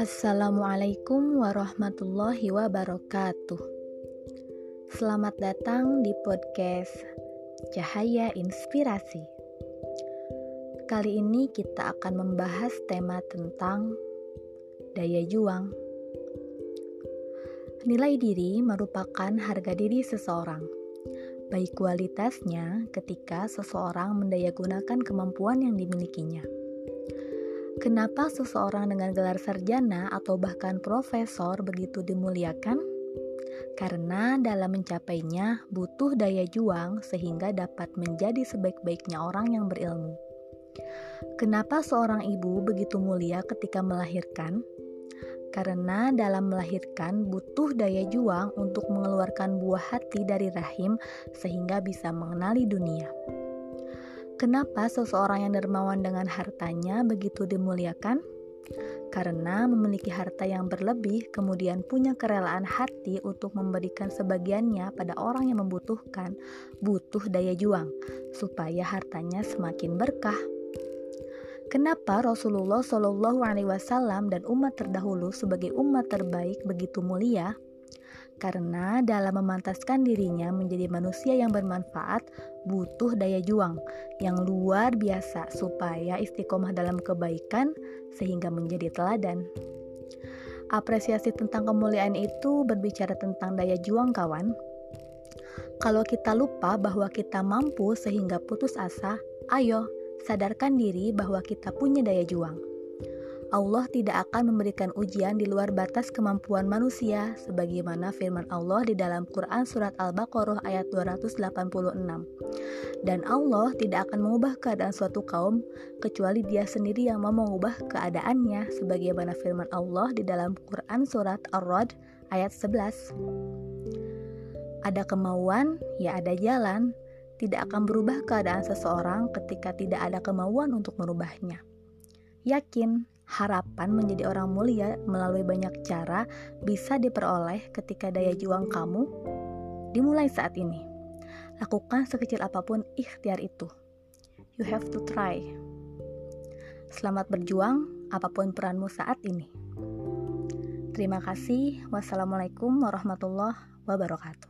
Assalamualaikum warahmatullahi wabarakatuh. Selamat datang di podcast Cahaya Inspirasi. Kali ini kita akan membahas tema tentang daya juang. Nilai diri merupakan harga diri seseorang, baik kualitasnya ketika seseorang mendayagunakan kemampuan yang dimilikinya Kenapa seseorang dengan gelar sarjana atau bahkan profesor begitu dimuliakan? Karena dalam mencapainya butuh daya juang sehingga dapat menjadi sebaik-baiknya orang yang berilmu. Kenapa seorang ibu begitu mulia ketika melahirkan? Karena dalam melahirkan butuh daya juang untuk mengeluarkan buah hati dari rahim sehingga bisa mengenali dunia. Kenapa seseorang yang dermawan dengan hartanya begitu dimuliakan? Karena memiliki harta yang berlebih, kemudian punya kerelaan hati untuk memberikan sebagiannya pada orang yang membutuhkan, butuh daya juang supaya hartanya semakin berkah. Kenapa Rasulullah Shallallahu Alaihi Wasallam dan umat terdahulu sebagai umat terbaik begitu mulia? karena dalam memantaskan dirinya menjadi manusia yang bermanfaat butuh daya juang yang luar biasa supaya istiqomah dalam kebaikan sehingga menjadi teladan. Apresiasi tentang kemuliaan itu berbicara tentang daya juang kawan. Kalau kita lupa bahwa kita mampu sehingga putus asa, ayo sadarkan diri bahwa kita punya daya juang Allah tidak akan memberikan ujian di luar batas kemampuan manusia sebagaimana firman Allah di dalam Quran surat Al-Baqarah ayat 286. Dan Allah tidak akan mengubah keadaan suatu kaum kecuali Dia sendiri yang mau mengubah keadaannya sebagaimana firman Allah di dalam Quran surat Ar-Rad ayat 11. Ada kemauan, ya ada jalan. Tidak akan berubah keadaan seseorang ketika tidak ada kemauan untuk merubahnya. Yakin, harapan menjadi orang mulia melalui banyak cara bisa diperoleh ketika daya juang kamu dimulai saat ini. Lakukan sekecil apa pun ikhtiar itu. You have to try. Selamat berjuang apa pun peranmu saat ini. Terima kasih. Wassalamualaikum warahmatullahi wabarakatuh.